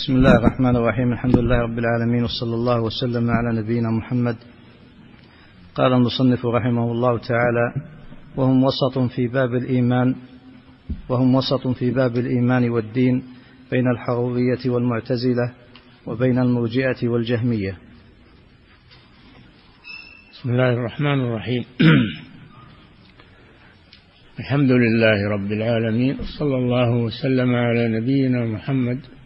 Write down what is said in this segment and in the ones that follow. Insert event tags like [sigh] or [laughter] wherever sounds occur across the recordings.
بسم الله الرحمن الرحيم. الحمد لله رب العالمين وصلى الله وسلم على نبينا محمد. قال المصنف رحمه الله تعالى وهم وسط في باب الإيمان وهم وسط في باب الإيمان والدين بين الحرورية والمعتزلة وبين المرجئة والجهمية. بسم الله الرحمن الرحيم. [clears throat] الحمد لله رب العالمين صلى الله وسلم على نبينا محمد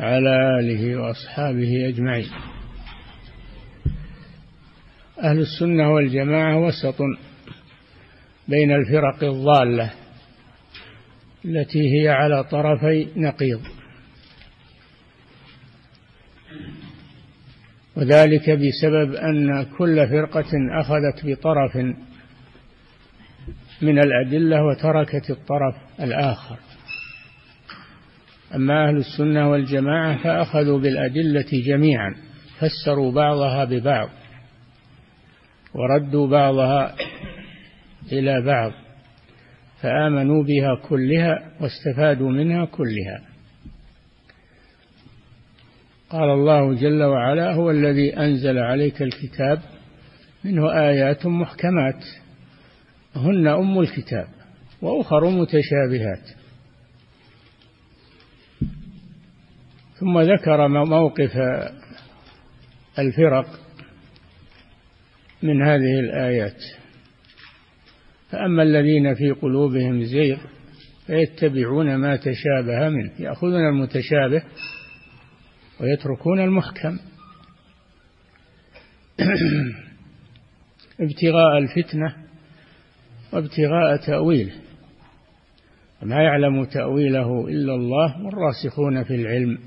على آله وأصحابه أجمعين. أهل السنة والجماعة وسط بين الفرق الضالة التي هي على طرفي نقيض. وذلك بسبب أن كل فرقة أخذت بطرف من الأدلة وتركت الطرف الآخر. أما أهل السنة والجماعة فأخذوا بالأدلة جميعا فسروا بعضها ببعض وردوا بعضها إلى بعض فآمنوا بها كلها واستفادوا منها كلها. قال الله جل وعلا هو الذي أنزل عليك الكتاب منه آيات محكمات هن أم الكتاب وأخر متشابهات. ثم ذكر موقف الفرق من هذه الآيات. فأما الذين في قلوبهم زيغ فيتبعون ما تشابه منه يأخذون المتشابه ويتركون المحكم. [clears throat] ابتغاء الفتنة وابتغاء تأويله. وما يعلم تأويله إلا الله والراسخون في العلم.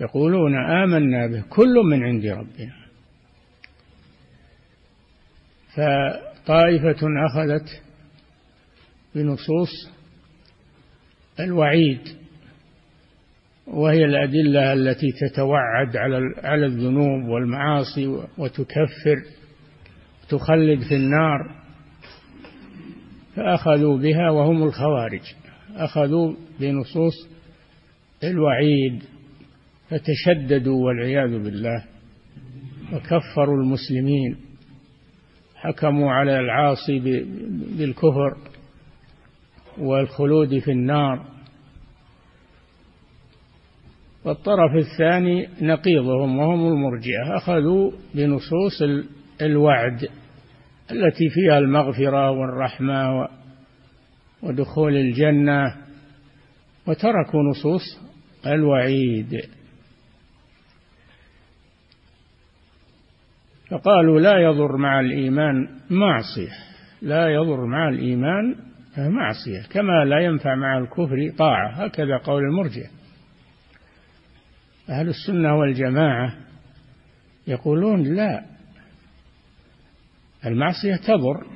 يقولون آمنا به كل من عند ربنا. فطائفة أخذت بنصوص الوعيد وهي الأدلة التي تتوعد على على الذنوب والمعاصي وتكفر تخلد في النار. فأخذوا بها وهم الخوارج. أخذوا بنصوص الوعيد. فتشددوا والعياذ بالله وكفروا المسلمين حكموا على العاصي بالكفر والخلود في النار. والطرف الثاني نقيضهم وهم المرجئة أخذوا بنصوص الوعد التي فيها المغفرة والرحمة ودخول الجنة وتركوا نصوص الوعيد. فقالوا لا يضر مع الإيمان معصية. لا يضر مع الإيمان معصية كما لا ينفع مع الكفر طاعة. هكذا قول المرجع أهل السنة والجماعة يقولون لا المعصية تضر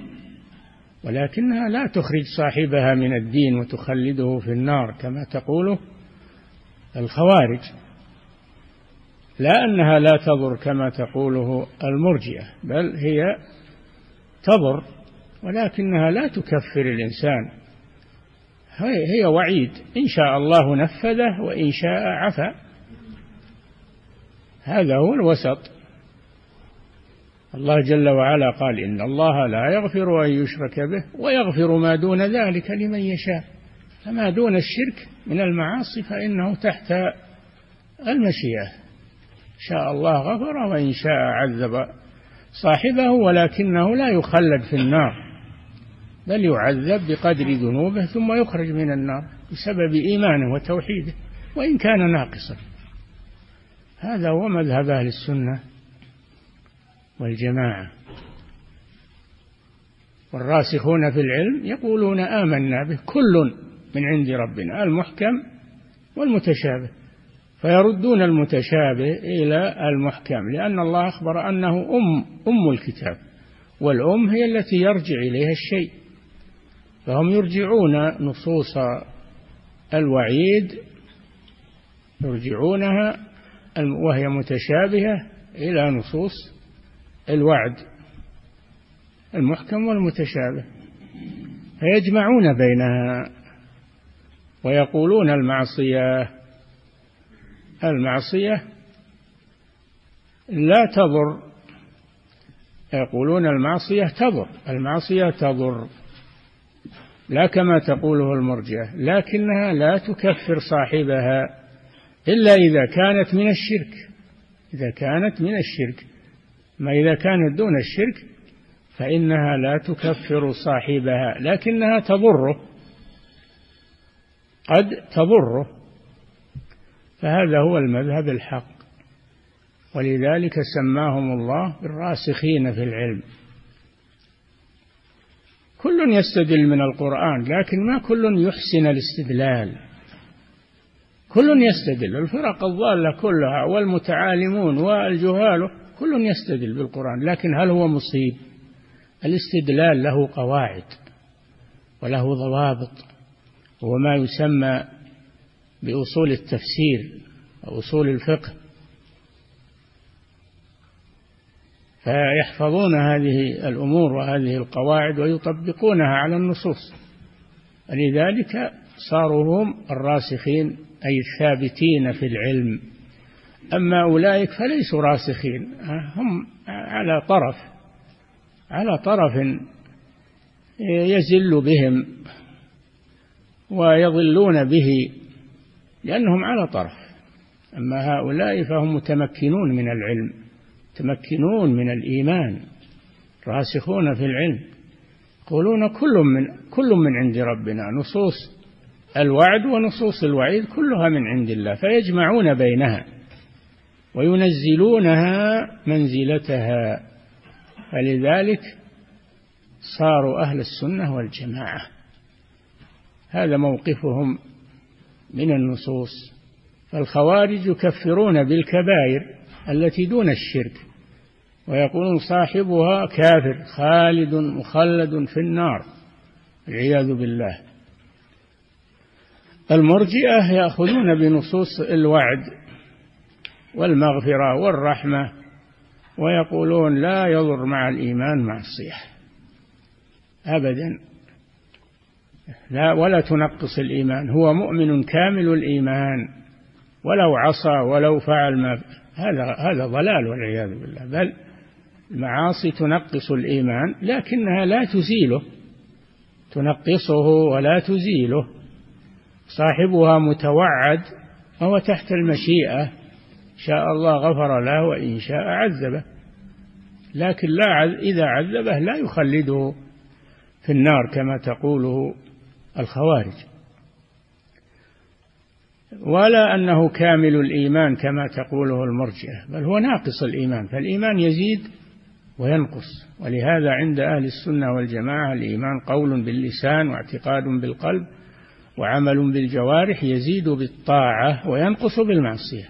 ولكنها لا تخرج صاحبها من الدين وتخلده في النار كما تقوله الخوارج. لا أنها لا تضر كما تقوله المرجئة بل هي تضر ولكنها لا تكفر الإنسان. هي وعيد. إن شاء الله نفذه وإن شاء عفا. هذا هو الوسط. الله جل وعلا قال إن الله لا يغفر أن يشرك به ويغفر ما دون ذلك لمن يشاء. فما دون الشرك من المعاصي فإنه تحت المشيئة. شاء الله غفر وإن شاء عذب صاحبه ولكنه لا يخلد في النار بل يعذب بقدر ذنوبه ثم يخرج من النار بسبب إيمانه وتوحيده وإن كان ناقصا. هذا هو مذهب أهل السنة والجماعة. والراسخون في العلم يقولون آمنا به كل من عند ربنا المحكم والمتشابه. فيردون المتشابه إلى المحكم لأن الله أخبر أنه أم أم الكتاب والأم هي التي يرجع إليها الشيء. فهم يرجعون نصوص الوعيد يرجعونها وهي متشابهة إلى نصوص الوعد المحكم والمتشابه. فيجمعون بينها ويقولون المعصية المعصية لا تضر. يقولون المعصية تضر المعصية تضر. لا كما تقوله المرجئة لكنها لا تكفر صاحبها إلا إذا كانت من الشرك. إذا كانت من الشرك ما إذا كانت دون الشرك فإنها لا تكفر صاحبها لكنها تضره قد تضره. فهذا هو المذهب الحق. ولذلك سماهم الله بالراسخين في العلم. كل يستدل من القرآن لكن ما كل يحسن الاستدلال. كل يستدل. الفرق الضالة كلها والمتعالمون والجهال كل يستدل بالقرآن لكن هل هو مصيب؟ الاستدلال له قواعد وله ضوابط هو ما يسمى بأصول التفسير وأصول الفقه. فيحفظون هذه الأمور وهذه القواعد ويطبقونها على النصوص. لذلك صاروا هم الراسخين أي الثابتين في العلم. أما أولئك فليسوا راسخين هم على طرف على طرف يزل بهم ويضلون به. لأنهم على طرف. أما هؤلاء فهم متمكنون من العلم متمكنون من الإيمان راسخون في العلم. يقولون كل من كل من عند ربنا نصوص الوعد ونصوص الوعيد كلها من عند الله فيجمعون بينها وينزلونها منزلتها. فلذلك صاروا أهل السنة والجماعة. هذا موقفهم من النصوص فالخوارج يكفرون بالكبائر التي دون الشرك ويقولون صاحبها كافر خالد مخلد في النار والعياذ بالله المرجئة يأخذون بنصوص الوعد والمغفرة والرحمة ويقولون لا يضر مع الإيمان معصية أبدا. لا ولا تنقص الإيمان. هو مؤمن كامل الإيمان ولو عصى ولو فعل ما هذا هذا ضلال والعياذ بالله. بل المعاصي تنقص الإيمان لكنها لا تزيله. تنقصه ولا تزيله. صاحبها متوعد وهو تحت المشيئة. شاء الله غفر له وإن شاء عذبه. لكن لا إذا عذبه لا يخلده في النار كما تقوله الخوارج. ولا أنه كامل الإيمان كما تقوله المرجئة بل هو ناقص الإيمان فالإيمان يزيد وينقص. ولهذا عند أهل السنة والجماعة الإيمان قول باللسان واعتقاد بالقلب وعمل بالجوارح يزيد بالطاعة وينقص بالمعصية.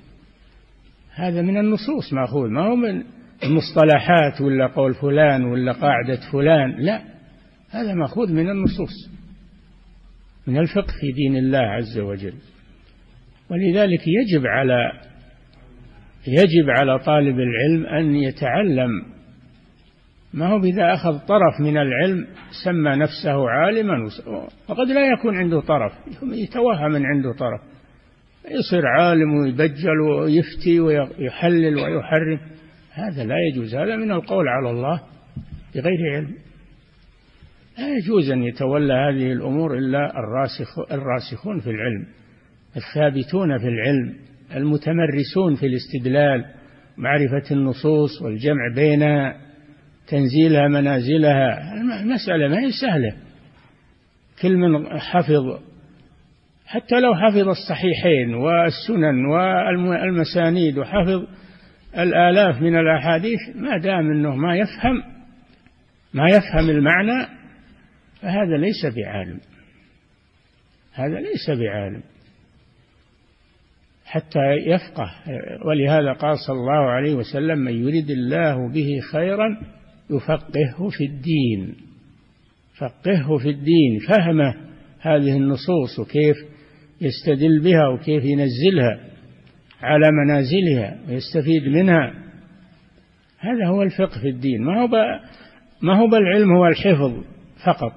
هذا من النصوص مأخوذ ما هو من المصطلحات ولا قول فلان ولا قاعدة فلان لا هذا مأخوذ من النصوص. من الفقه في دين الله عز وجل. ولذلك يجب على يجب على طالب العلم أن يتعلم. ما هو إذا أخذ طرف من العلم سمى نفسه عالما وقد لا يكون عنده طرف يتوهم من عنده طرف. يصير عالم ويبجل ويفتي ويحلل ويحرم. هذا لا يجوز هذا من القول على الله بغير علم. لا يجوز أن يتولى هذه الأمور إلا الراسخ الراسخون في العلم الثابتون في العلم المتمرسون في الاستدلال معرفة النصوص والجمع بين تنزيلها منازلها. المسألة ما هي سهلة. كل من حفظ حتى لو حفظ الصحيحين والسنن والمسانيد وحفظ الآلاف من الأحاديث ما دام أنه ما يفهم ما يفهم المعنى فهذا ليس بعالم. هذا ليس بعالم. حتى يفقه. ولهذا قال صلى الله عليه وسلم من يريد الله به خيرا يفقهه في الدين. فقهه في الدين. فهمه هذه النصوص وكيف يستدل بها وكيف ينزلها على منازلها ويستفيد منها. هذا هو الفقه في الدين. ما هو ما هو بالعلم هو الحفظ فقط.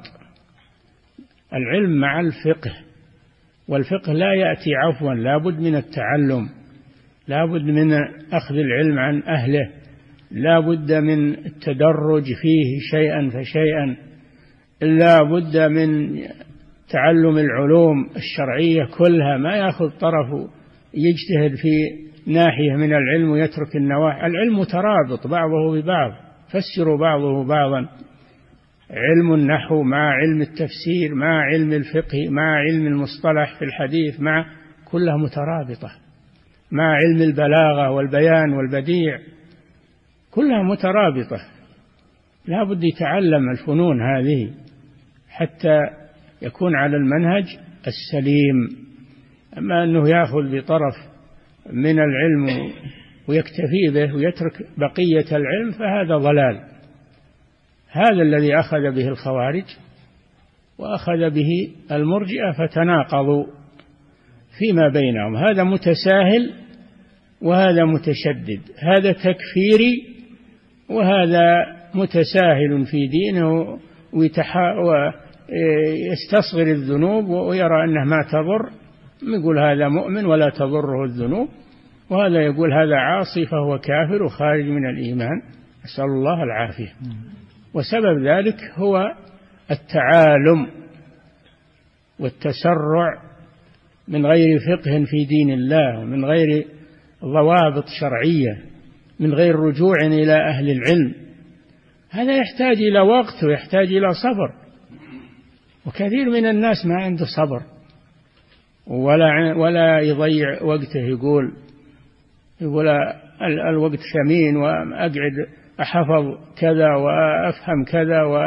العلم مع الفقه والفقه لا يأتي عفوا لا بد من التعلم لا بد من أخذ العلم عن أهله لا بد من التدرج فيه شيئا فشيئا لا بد من تعلم العلوم الشرعية كلها. ما يأخذ طرف يجتهد في ناحية من العلم ويترك النواحي. العلم مترابط بعضه ببعض فسروا بعضه بعضا. علم النحو مع علم التفسير مع علم الفقه مع علم المصطلح في الحديث مع كلها مترابطة مع علم البلاغة والبيان والبديع كلها مترابطة. لا بد يتعلم الفنون هذه حتى يكون على المنهج السليم. أما أنه يأخذ بطرف من العلم ويكتفي به ويترك بقية العلم فهذا ضلال. هذا الذي أخذ به الخوارج وأخذ به المرجئة فتناقضوا فيما بينهم. هذا متساهل وهذا متشدد. هذا تكفيري وهذا متساهل في دينه ويستصغر الذنوب ويرى أنه ما تضر. يقول هذا مؤمن ولا تضره الذنوب. وهذا يقول هذا عاصي فهو كافر وخارج من الإيمان. نسأل الله العافية. وسبب ذلك هو التعالم والتسرع من غير فقه في دين الله ومن غير ضوابط شرعية من غير رجوع إلى أهل العلم. هذا يحتاج إلى وقت ويحتاج إلى صبر. وكثير من الناس ما عنده صبر. ولا ولا يضيع وقته يقول يقول الوقت ثمين وأقعد أحفظ كذا وأفهم كذا و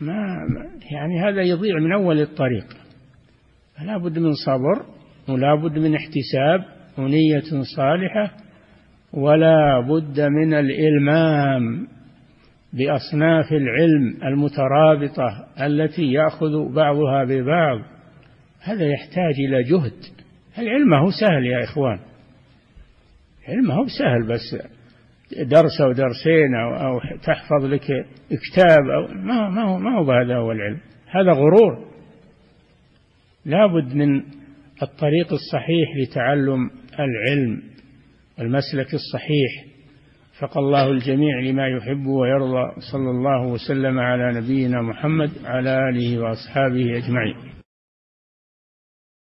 ما يعني هذا يضيع من أول الطريق. فلا بد من صبر ولا بد من احتساب ونية صالحة ولا بد من الإلمام بأصناف العلم المترابطة التي يأخذ بعضها ببعض. هذا يحتاج إلى جهد. العلم هو سهل يا إخوان. العلم هو سهل بس درس أو درسين أو, أو تحفظ لك كتاب أو ما, ما هو ما هو بهذا هو العلم. هذا غرور. لابد من الطريق الصحيح لتعلم العلم المسلك الصحيح. فق الله الجميع لما يحب ويرضى. صلى الله وسلم على نبينا محمد على آله وأصحابه أجمعين.